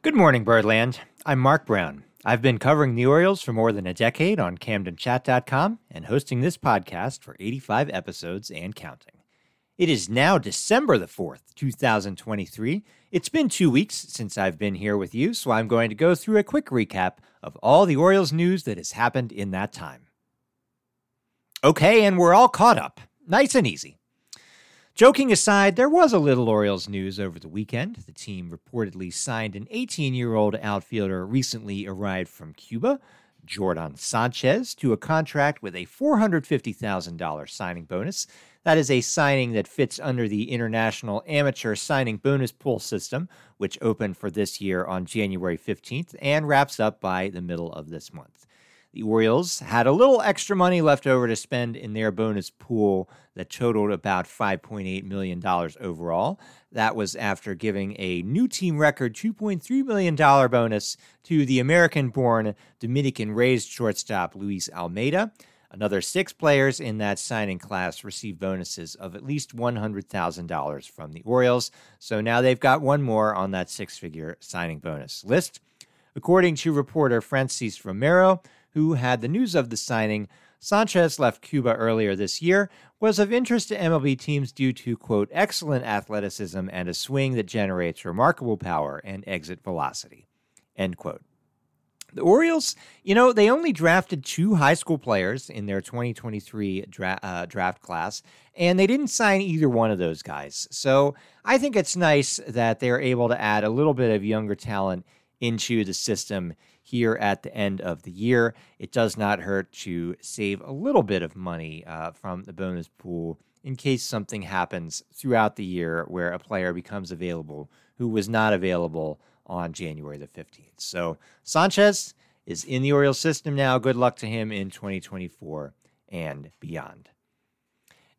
Good morning, Birdland. I'm Mark Brown. I've been covering the Orioles for more than a decade on CamdenChat.com and hosting this podcast for 85 episodes and counting. It is now December the 4th, 2023. It's been two weeks since I've been here with you, so I'm going to go through a quick recap of all the Orioles news that has happened in that time. Okay, and we're all caught up. Nice and easy. Joking aside, there was a little Orioles news over the weekend. The team reportedly signed an 18 year old outfielder recently arrived from Cuba, Jordan Sanchez, to a contract with a $450,000 signing bonus. That is a signing that fits under the International Amateur Signing Bonus Pool system, which opened for this year on January 15th and wraps up by the middle of this month. The Orioles had a little extra money left over to spend in their bonus pool that totaled about $5.8 million overall. That was after giving a new team record $2.3 million bonus to the American born Dominican raised shortstop Luis Almeida. Another six players in that signing class received bonuses of at least $100,000 from the Orioles. So now they've got one more on that six figure signing bonus list. According to reporter Francys Romero, who had the news of the signing, Sanchez left Cuba earlier this year, was of interest to MLB teams due to, quote, excellent athleticism and a swing that generates remarkable power and exit velocity, end quote. The Orioles, you know, they only drafted two high school players in their 2023 dra- uh, draft class, and they didn't sign either one of those guys. So I think it's nice that they're able to add a little bit of younger talent into the system here at the end of the year. It does not hurt to save a little bit of money uh, from the bonus pool in case something happens throughout the year where a player becomes available who was not available on January the 15th. So Sanchez is in the Orioles system now. Good luck to him in 2024 and beyond.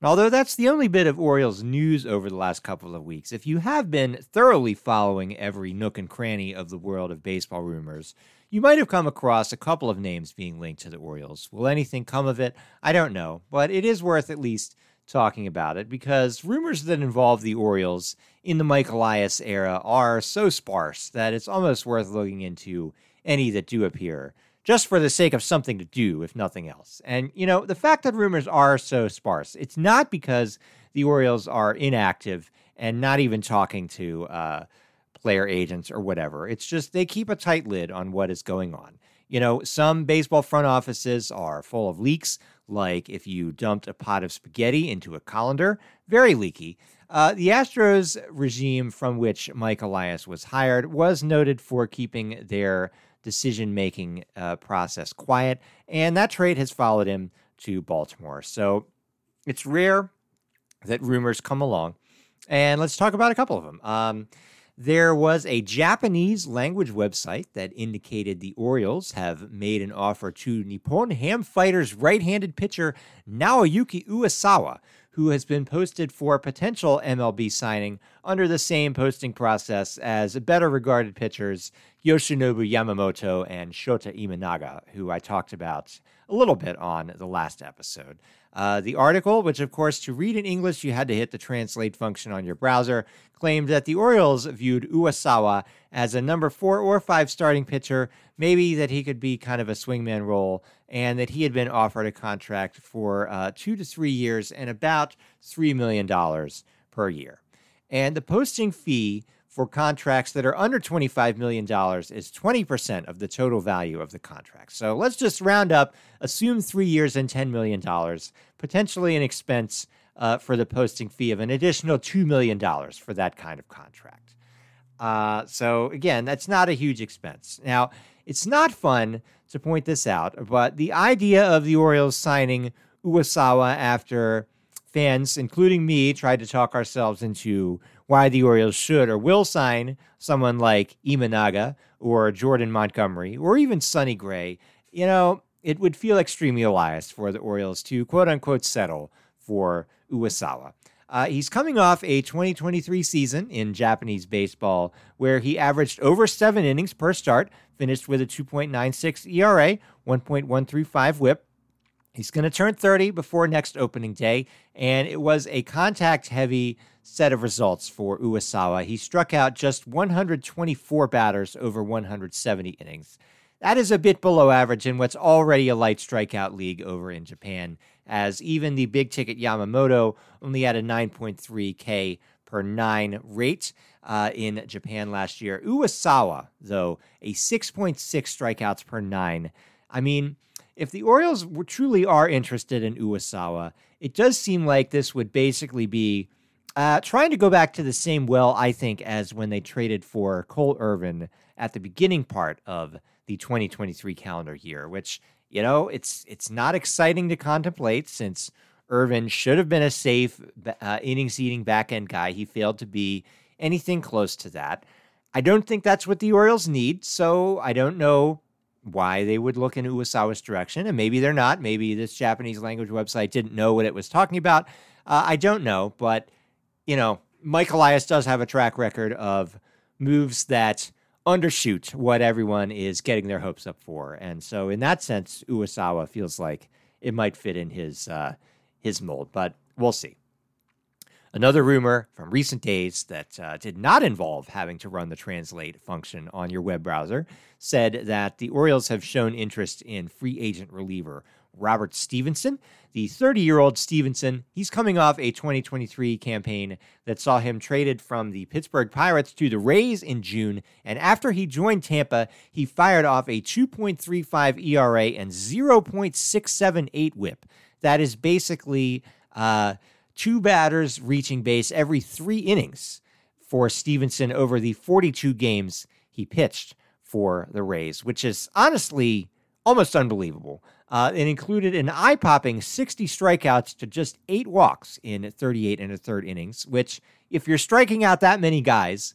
And although that's the only bit of Orioles news over the last couple of weeks, if you have been thoroughly following every nook and cranny of the world of baseball rumors, you might have come across a couple of names being linked to the Orioles. Will anything come of it? I don't know, but it is worth at least talking about it because rumors that involve the Orioles in the Mike Elias era are so sparse that it's almost worth looking into any that do appear just for the sake of something to do, if nothing else. And, you know, the fact that rumors are so sparse, it's not because the Orioles are inactive and not even talking to uh, player agents or whatever. It's just they keep a tight lid on what is going on. You know, some baseball front offices are full of leaks, like if you dumped a pot of spaghetti into a colander, very leaky. Uh, the Astros regime from which Mike Elias was hired was noted for keeping their decision making uh, process quiet. And that trade has followed him to Baltimore. So it's rare that rumors come along. And let's talk about a couple of them. Um, there was a Japanese language website that indicated the Orioles have made an offer to Nippon Ham Fighters right handed pitcher Naoyuki Uwasawa, who has been posted for potential MLB signing under the same posting process as better regarded pitchers Yoshinobu Yamamoto and Shota Imanaga, who I talked about a little bit on the last episode. Uh, the article, which of course to read in English you had to hit the translate function on your browser, claimed that the Orioles viewed Uwasawa as a number four or five starting pitcher, maybe that he could be kind of a swingman role, and that he had been offered a contract for uh, two to three years and about $3 million per year. And the posting fee for contracts that are under $25 million is 20% of the total value of the contract. So let's just round up, assume three years and $10 million, potentially an expense uh, for the posting fee of an additional $2 million for that kind of contract. Uh, so again, that's not a huge expense. Now, it's not fun to point this out, but the idea of the Orioles signing Uwasawa after fans, including me, tried to talk ourselves into why the Orioles should or will sign someone like Imanaga or Jordan Montgomery or even Sonny Gray, you know, it would feel extremely biased for the Orioles to quote unquote settle for Uwasawa. Uh, he's coming off a 2023 season in Japanese baseball where he averaged over seven innings per start, finished with a 2.96 ERA, 1.135 whip. He's going to turn 30 before next opening day, and it was a contact heavy set of results for Uwasawa. He struck out just 124 batters over 170 innings. That is a bit below average in what's already a light strikeout league over in Japan, as even the big ticket Yamamoto only had a 9.3 K per nine rate uh, in Japan last year. Uwasawa, though, a 6.6 strikeouts per nine. I mean, if the Orioles truly are interested in Uwasawa, it does seem like this would basically be uh, trying to go back to the same well, I think, as when they traded for Cole Irvin at the beginning part of the 2023 calendar year, which you know it's it's not exciting to contemplate since Irvin should have been a safe uh, innings eating back end guy. He failed to be anything close to that. I don't think that's what the Orioles need, so I don't know why they would look in Uwasawa's direction, and maybe they're not. Maybe this Japanese language website didn't know what it was talking about. Uh, I don't know, but you know, Mike Elias does have a track record of moves that undershoot what everyone is getting their hopes up for. And so, in that sense, Uwasawa feels like it might fit in his uh, his mold, but we'll see. Another rumor from recent days that uh, did not involve having to run the translate function on your web browser said that the Orioles have shown interest in free agent reliever Robert Stephenson. The 30 year old Stephenson, he's coming off a 2023 campaign that saw him traded from the Pittsburgh Pirates to the Rays in June. And after he joined Tampa, he fired off a 2.35 ERA and 0.678 whip. That is basically uh, two batters reaching base every three innings for Stephenson over the 42 games he pitched for the Rays, which is honestly almost unbelievable. Uh, it included an eye popping 60 strikeouts to just eight walks in 38 and a third innings, which, if you're striking out that many guys,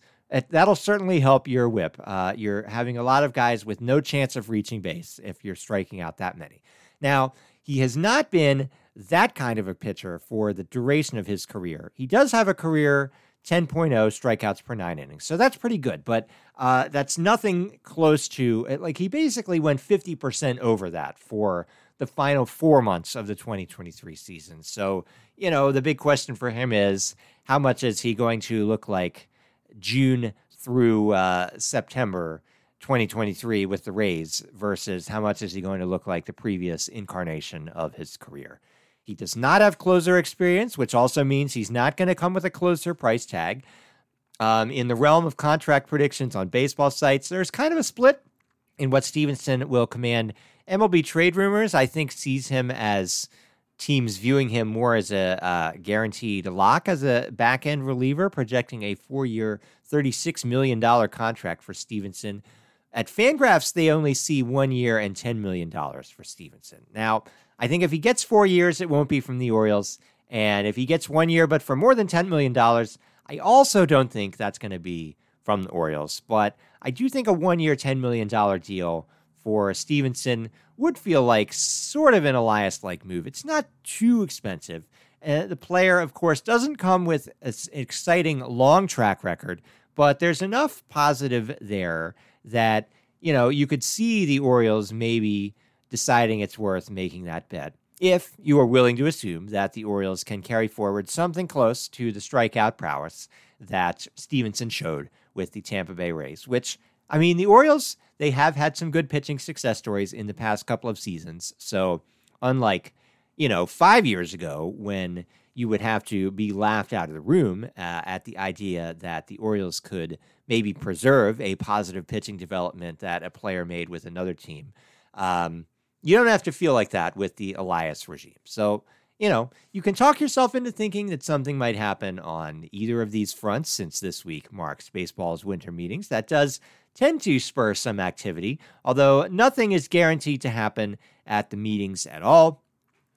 that'll certainly help your whip. Uh, you're having a lot of guys with no chance of reaching base if you're striking out that many. Now, he has not been that kind of a pitcher for the duration of his career. He does have a career 10.0 strikeouts per nine innings. So that's pretty good, but uh, that's nothing close to like he basically went 50% over that for the final four months of the 2023 season. So, you know, the big question for him is how much is he going to look like June through uh, September 2023 with the Rays versus how much is he going to look like the previous incarnation of his career? He does not have closer experience, which also means he's not going to come with a closer price tag. Um, in the realm of contract predictions on baseball sites, there's kind of a split in what Stephenson will command. MLB trade rumors, I think, sees him as teams viewing him more as a uh, guaranteed lock as a back end reliever, projecting a four year, $36 million contract for Stephenson. At Fangraphs, they only see one year and $10 million for Stephenson. Now, I think if he gets four years, it won't be from the Orioles. And if he gets one year, but for more than $10 million, I also don't think that's going to be from the Orioles. But I do think a one year, $10 million deal for Stephenson would feel like sort of an Elias like move. It's not too expensive. Uh, the player, of course, doesn't come with an exciting long track record, but there's enough positive there that, you know, you could see the Orioles maybe deciding it's worth making that bet. If you are willing to assume that the Orioles can carry forward something close to the strikeout prowess that Stephenson showed with the Tampa Bay Rays, which, I mean, the Orioles, they have had some good pitching success stories in the past couple of seasons. So, unlike, you know, five years ago when you would have to be laughed out of the room uh, at the idea that the Orioles could maybe preserve a positive pitching development that a player made with another team. Um, you don't have to feel like that with the Elias regime. So, you know, you can talk yourself into thinking that something might happen on either of these fronts since this week marks baseball's winter meetings. That does tend to spur some activity, although nothing is guaranteed to happen at the meetings at all.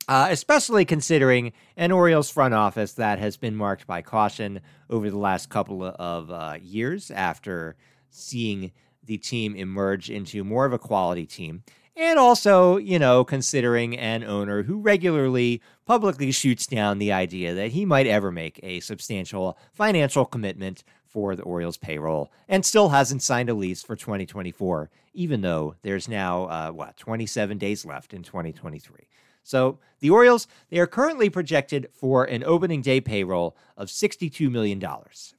Uh, especially considering an Orioles front office that has been marked by caution over the last couple of uh, years after seeing the team emerge into more of a quality team. And also, you know, considering an owner who regularly publicly shoots down the idea that he might ever make a substantial financial commitment for the Orioles payroll and still hasn't signed a lease for 2024, even though there's now, uh, what, 27 days left in 2023. So the Orioles, they are currently projected for an opening day payroll of $62 million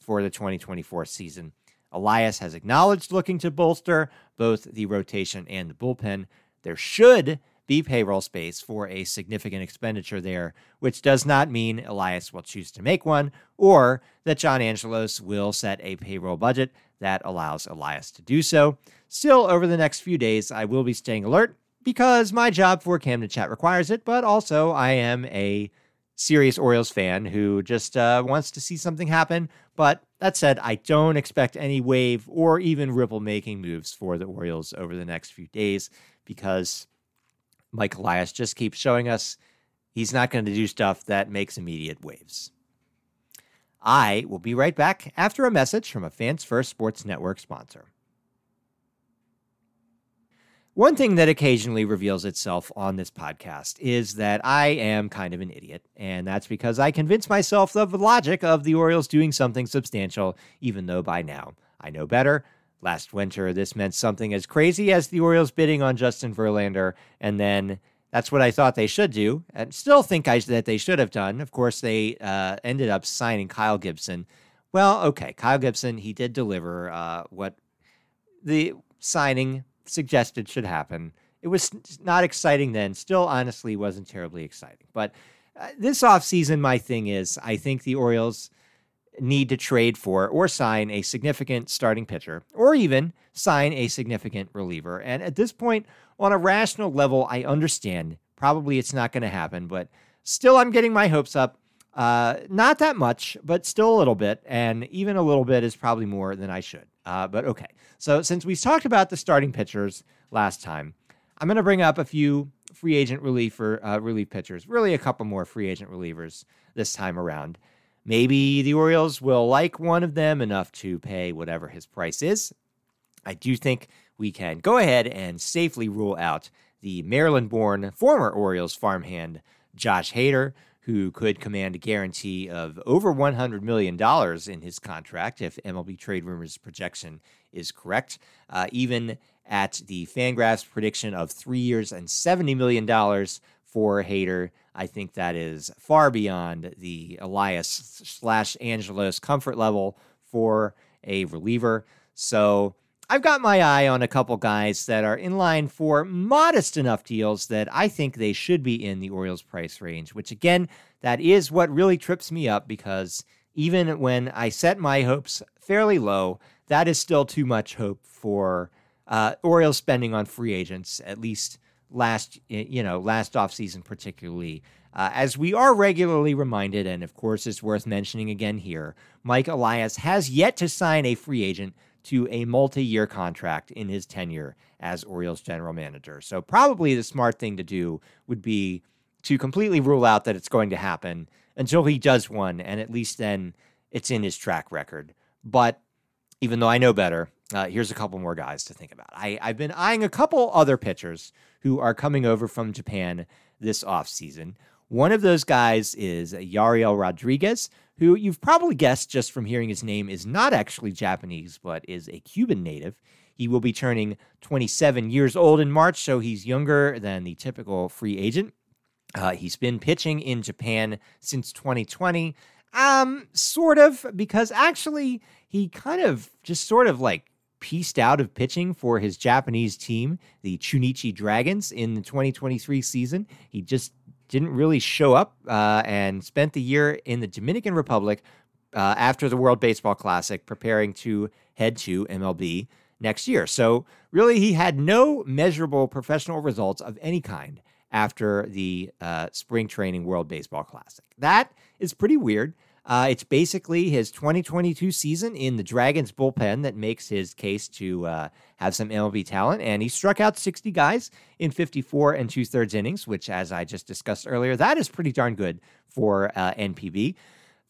for the 2024 season. Elias has acknowledged looking to bolster both the rotation and the bullpen. There should be payroll space for a significant expenditure there, which does not mean Elias will choose to make one or that John Angelos will set a payroll budget that allows Elias to do so. Still, over the next few days, I will be staying alert because my job for Camden Chat requires it, but also I am a serious Orioles fan who just uh, wants to see something happen. But that said, I don't expect any wave or even ripple making moves for the Orioles over the next few days because Mike Elias just keeps showing us he's not going to do stuff that makes immediate waves. I will be right back after a message from a Fans First Sports Network sponsor. One thing that occasionally reveals itself on this podcast is that I am kind of an idiot, and that's because I convince myself of the logic of the Orioles doing something substantial, even though by now I know better. Last winter, this meant something as crazy as the Orioles bidding on Justin Verlander, and then that's what I thought they should do, and still think I, that they should have done. Of course, they uh, ended up signing Kyle Gibson. Well, okay, Kyle Gibson, he did deliver uh, what the signing suggested should happen. It was not exciting then, still honestly wasn't terribly exciting. But uh, this offseason, my thing is I think the Orioles need to trade for or sign a significant starting pitcher or even sign a significant reliever. And at this point, on a rational level, I understand probably it's not going to happen, but still, I'm getting my hopes up. Uh, not that much, but still a little bit. And even a little bit is probably more than I should. Uh, but okay. So, since we talked about the starting pitchers last time, I'm going to bring up a few free agent reliever, uh, relief pitchers, really a couple more free agent relievers this time around. Maybe the Orioles will like one of them enough to pay whatever his price is. I do think we can go ahead and safely rule out the Maryland born former Orioles farmhand Josh Hader, who could command a guarantee of over $100 million in his contract if MLB Trade Rumors' projection is correct. Uh, even at the Fangraphs prediction of three years and $70 million for Hader, I think that is far beyond the Elias slash Angelos comfort level for a reliever. So I've got my eye on a couple guys that are in line for modest enough deals that I think they should be in the Orioles price range, which again, that is what really trips me up because even when I set my hopes fairly low, that is still too much hope for uh, Orioles spending on free agents, at least last you know last offseason particularly. Uh, as we are regularly reminded and of course it's worth mentioning again here mike elias has yet to sign a free agent to a multi-year contract in his tenure as orioles general manager. So probably the smart thing to do would be to completely rule out that it's going to happen until he does one and at least then it's in his track record. But even though i know better uh, here's a couple more guys to think about. I, I've been eyeing a couple other pitchers who are coming over from Japan this offseason. One of those guys is Yariel Rodriguez, who you've probably guessed just from hearing his name is not actually Japanese, but is a Cuban native. He will be turning 27 years old in March, so he's younger than the typical free agent. Uh, he's been pitching in Japan since 2020. Um, sort of, because actually, he kind of just sort of like pieced out of pitching for his Japanese team, the Chunichi Dragons, in the 2023 season. He just didn't really show up uh, and spent the year in the Dominican Republic uh, after the World Baseball Classic, preparing to head to MLB next year. So, really, he had no measurable professional results of any kind after the uh, spring training World Baseball Classic. That is pretty weird. Uh, it's basically his 2022 season in the Dragons bullpen that makes his case to uh, have some MLB talent. And he struck out 60 guys in 54 and two thirds innings, which, as I just discussed earlier, that is pretty darn good for uh, NPB.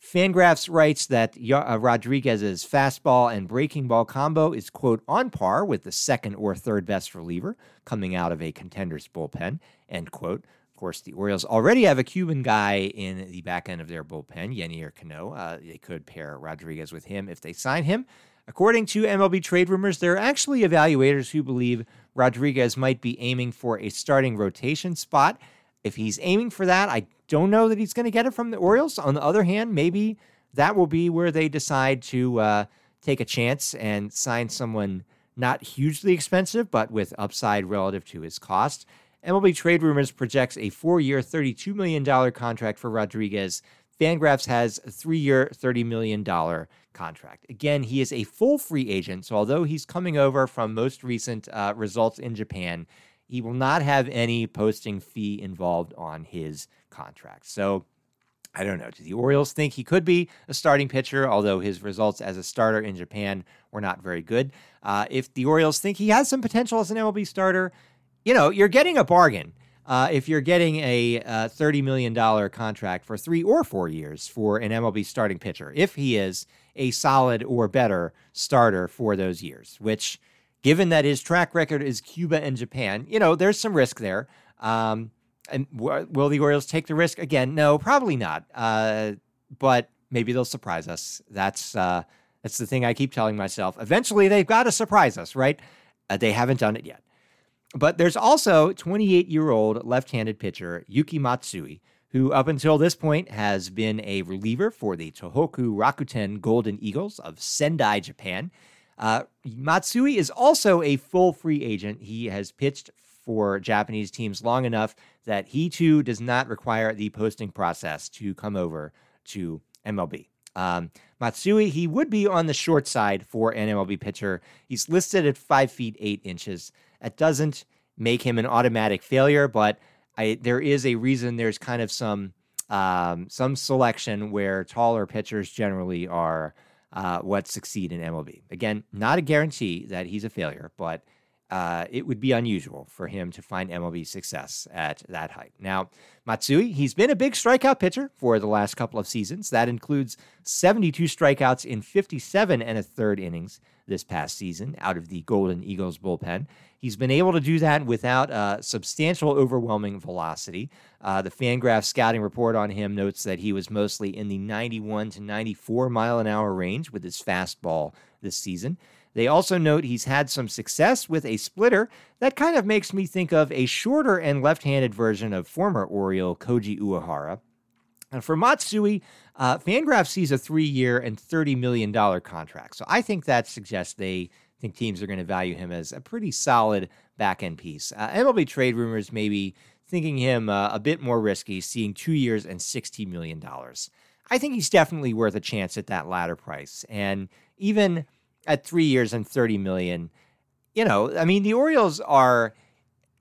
Fangraphs writes that uh, Rodriguez's fastball and breaking ball combo is, quote, on par with the second or third best reliever coming out of a contender's bullpen, end quote. Course, the Orioles already have a Cuban guy in the back end of their bullpen, Yennier Cano. Uh, they could pair Rodriguez with him if they sign him. According to MLB trade rumors, there are actually evaluators who believe Rodriguez might be aiming for a starting rotation spot. If he's aiming for that, I don't know that he's going to get it from the Orioles. On the other hand, maybe that will be where they decide to uh, take a chance and sign someone not hugely expensive, but with upside relative to his cost. MLB Trade Rumors projects a four year, $32 million contract for Rodriguez. Fangraphs has a three year, $30 million contract. Again, he is a full free agent. So, although he's coming over from most recent uh, results in Japan, he will not have any posting fee involved on his contract. So I don't know. Do the Orioles think he could be a starting pitcher, although his results as a starter in Japan were not very good? Uh, if the Orioles think he has some potential as an MLB starter, you know, you're getting a bargain. Uh, if you're getting a uh, $30 million contract for three or four years for an MLB starting pitcher, if he is a solid or better starter for those years, which given that his track record is Cuba and Japan, you know, there's some risk there. Um, and w- will the Orioles take the risk again? No, probably not. Uh, but maybe they'll surprise us. That's uh, that's the thing I keep telling myself. Eventually, they've got to surprise us, right? Uh, they haven't done it yet. But there's also 28 year old left handed pitcher Yuki Matsui, who up until this point has been a reliever for the Tohoku Rakuten Golden Eagles of Sendai, Japan. Uh, Matsui is also a full free agent. He has pitched for Japanese teams long enough that he too does not require the posting process to come over to MLB. Um, Matsui, he would be on the short side for an MLB pitcher. He's listed at five feet eight inches. That doesn't make him an automatic failure, but I, there is a reason. There's kind of some um, some selection where taller pitchers generally are uh, what succeed in MLB. Again, not a guarantee that he's a failure, but uh, it would be unusual for him to find MLB success at that height. Now, Matsui, he's been a big strikeout pitcher for the last couple of seasons. That includes 72 strikeouts in 57 and a third innings this past season out of the Golden Eagles bullpen. He's been able to do that without uh, substantial overwhelming velocity. Uh, the Fangraph scouting report on him notes that he was mostly in the 91 to 94 mile an hour range with his fastball this season. They also note he's had some success with a splitter that kind of makes me think of a shorter and left handed version of former Oriole Koji Uehara. And for Matsui, uh, Fangraph sees a three year and $30 million contract. So I think that suggests they think teams are going to value him as a pretty solid back end piece. Uh, MLB trade rumors maybe thinking him uh, a bit more risky, seeing two years and $60 million. I think he's definitely worth a chance at that latter price. And even at three years and 30 million, you know, I mean, the Orioles are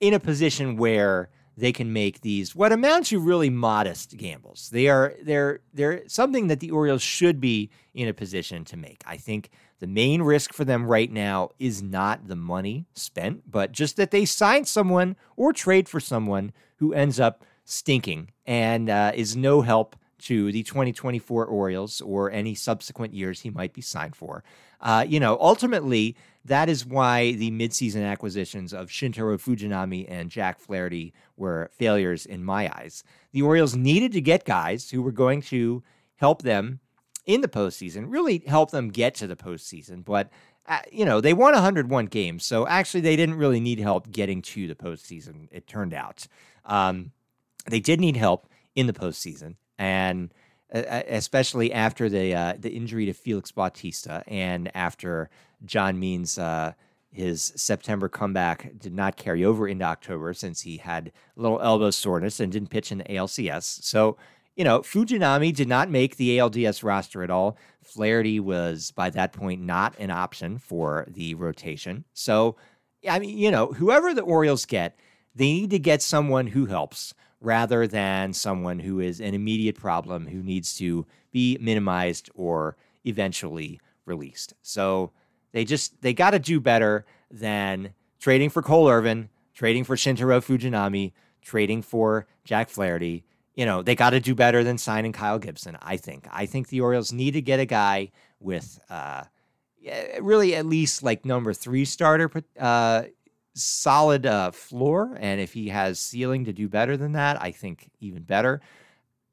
in a position where they can make these what amount to really modest gambles. They are they're they're something that the Orioles should be in a position to make. I think the main risk for them right now is not the money spent, but just that they sign someone or trade for someone who ends up stinking and uh, is no help to the 2024 Orioles or any subsequent years he might be signed for. Uh, you know, ultimately, that is why the midseason acquisitions of Shintaro Fujinami and Jack Flaherty were failures in my eyes. The Orioles needed to get guys who were going to help them in the postseason, really help them get to the postseason. But, uh, you know, they won 101 games. So actually, they didn't really need help getting to the postseason, it turned out. Um, they did need help in the postseason. And especially after the uh, the injury to Felix Bautista and after John Means uh, his September comeback did not carry over into October since he had a little elbow soreness and didn't pitch in the ALCS. So, you know, Fujinami did not make the ALDS roster at all. Flaherty was by that point not an option for the rotation. So, I mean, you know, whoever the Orioles get, they need to get someone who helps rather than someone who is an immediate problem who needs to be minimized or eventually released. So they just they got to do better than trading for Cole Irvin, trading for Shintaro Fujinami, trading for Jack Flaherty. You know, they got to do better than signing Kyle Gibson, I think. I think the Orioles need to get a guy with uh, really at least like number three starter uh, solid uh, floor. And if he has ceiling to do better than that, I think even better.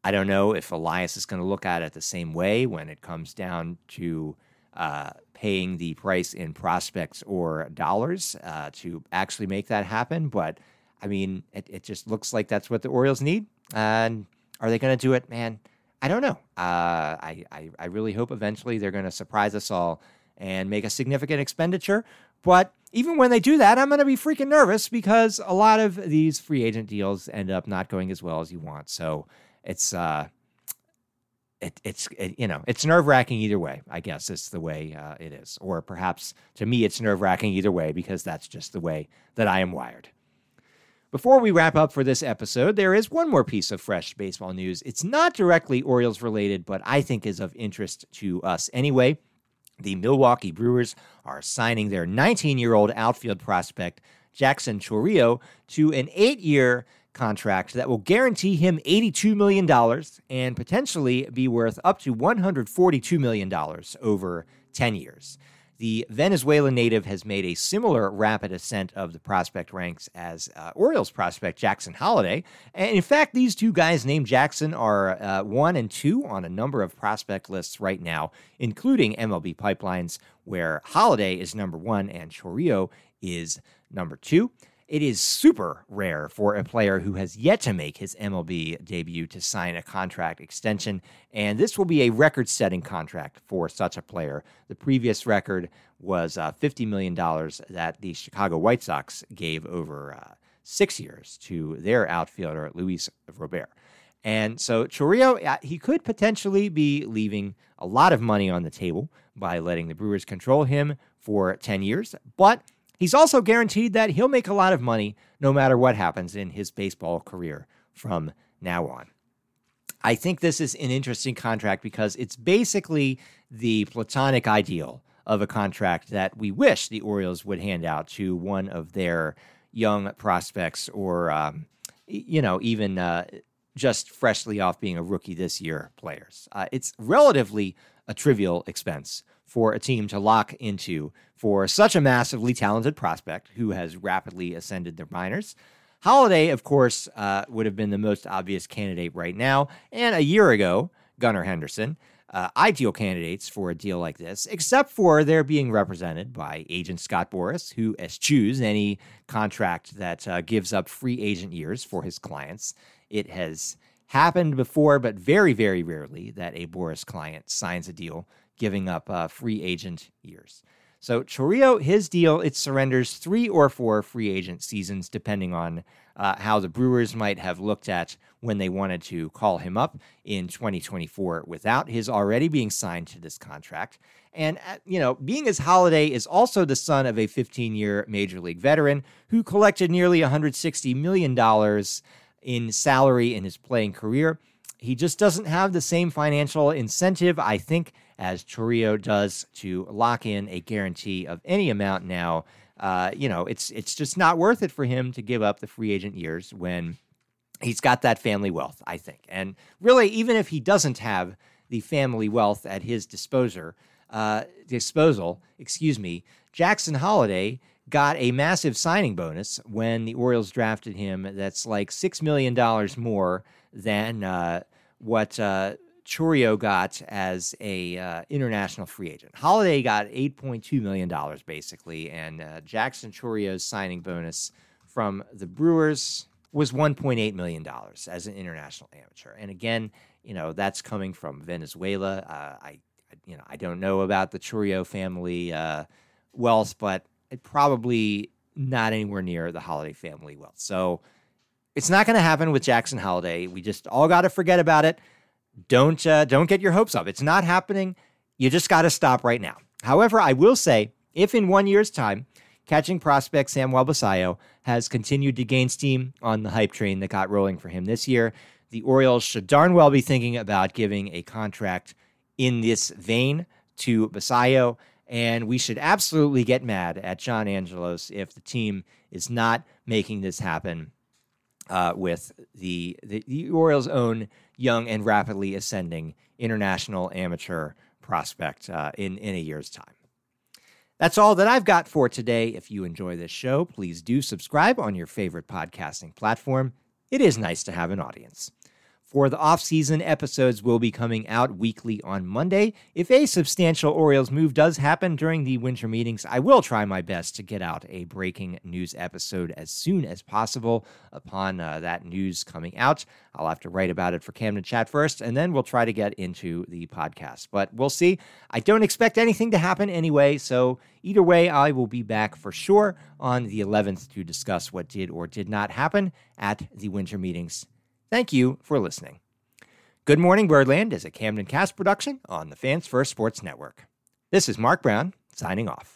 I don't know if Elias is going to look at it the same way when it comes down to uh, paying the price in prospects or dollars uh, to actually make that happen. But I mean, it, it just looks like that's what the Orioles need. And are they going to do it, man? I don't know. Uh, I, I, I really hope eventually they're going to surprise us all and make a significant expenditure. But even when they do that, I'm going to be freaking nervous because a lot of these free agent deals end up not going as well as you want. So it's uh, it, it's it, you know it's nerve wracking either way. I guess it's the way uh, it is, or perhaps to me it's nerve wracking either way because that's just the way that I am wired. Before we wrap up for this episode, there is one more piece of fresh baseball news. It's not directly Orioles related, but I think is of interest to us anyway. The Milwaukee Brewers are signing their 19 year old outfield prospect, Jackson Chourio, to an eight year contract that will guarantee him $82 million and potentially be worth up to $142 million over 10 years. The Venezuelan native has made a similar rapid ascent of the prospect ranks as uh, Orioles prospect Jackson Holliday. And in fact, these two guys named Jackson are uh, one and two on a number of prospect lists right now, including MLB Pipelines, where Holliday is number one and Chourio is number two. It is super rare for a player who has yet to make his MLB debut to sign a contract extension, and this will be a record setting contract for such a player. The previous record was uh, $50 million that the Chicago White Sox gave over uh, six years to their outfielder, Luis Robert. And so Chourio, uh, he could potentially be leaving a lot of money on the table by letting the Brewers control him for 10 years, but He's also guaranteed that he'll make a lot of money no matter what happens in his baseball career from now on. I think this is an interesting contract because it's basically the platonic ideal of a contract that we wish the Orioles would hand out to one of their young prospects or, um, you know, even uh, just freshly off being a rookie this year players. Uh, it's relatively a trivial expense for a team to lock into for such a massively talented prospect who has rapidly ascended the minors. Holliday, of course, uh, would have been the most obvious candidate right now, and a year ago, Gunnar Henderson. Uh, ideal candidates for a deal like this, except for they're being represented by agent Scott Boras, who eschews any contract that uh, gives up free agent years for his clients. It has happened before, but very, very rarely, that a Boras client signs a deal giving up uh, free agent years. So Chourio, his deal, it surrenders three or four free agent seasons, depending on uh, how the Brewers might have looked at when they wanted to call him up in 2024 without his already being signed to this contract. And, uh, you know, being as Holliday is also the son of a 15 year major league veteran who collected nearly $160 million in salary in his playing career. He just doesn't have the same financial incentive, I think, as Chourio does to lock in a guarantee of any amount now. Uh, you know, it's it's just not worth it for him to give up the free agent years when he's got that family wealth, I think. And really, even if he doesn't have the family wealth at his disposer, uh, disposal, excuse me, Jackson Holliday got a massive signing bonus when the Orioles drafted him. That's like six million dollars more than uh, what uh, Chourio got as a uh, international free agent. Holliday got eight point two million dollars basically, and uh, Jackson Chourio's signing bonus from the Brewers was one point eight million dollars as an international amateur. And again, you know that's coming from Venezuela. Uh, I, you know, I don't know about the Chourio family uh, wealth, but it probably not anywhere near the Holliday family wealth. So it's not going to happen with Jackson Holliday. We just all got to forget about it. Don't uh, don't get your hopes up. It's not happening. You just got to stop right now. However, I will say, if in one year's time catching prospect Samuel Basallo has continued to gain steam on the hype train that got rolling for him this year. The Orioles should darn well be thinking about giving a contract in this vein to Basallo, and we should absolutely get mad at John Angelos if the team is not making this happen uh, with the, the, the Orioles' own young and rapidly ascending international amateur prospect uh, in in a year's time. That's all that I've got for today. If you enjoy this show, please do subscribe on your favorite podcasting platform. It is nice to have an audience. For the off-season episodes will be coming out weekly on Monday. If a substantial Orioles move does happen during the winter meetings, I will try my best to get out a breaking news episode as soon as possible upon uh, that news coming out. I'll have to write about it for Camden Chat first, and then we'll try to get into the podcast. But we'll see. I don't expect anything to happen anyway, so either way, I will be back for sure on the 11th to discuss what did or did not happen at the winter meetings Thank you for listening. Good Morning Birdland is a Camden Cast production on the Fans First Sports Network. This is Mark Brown signing off.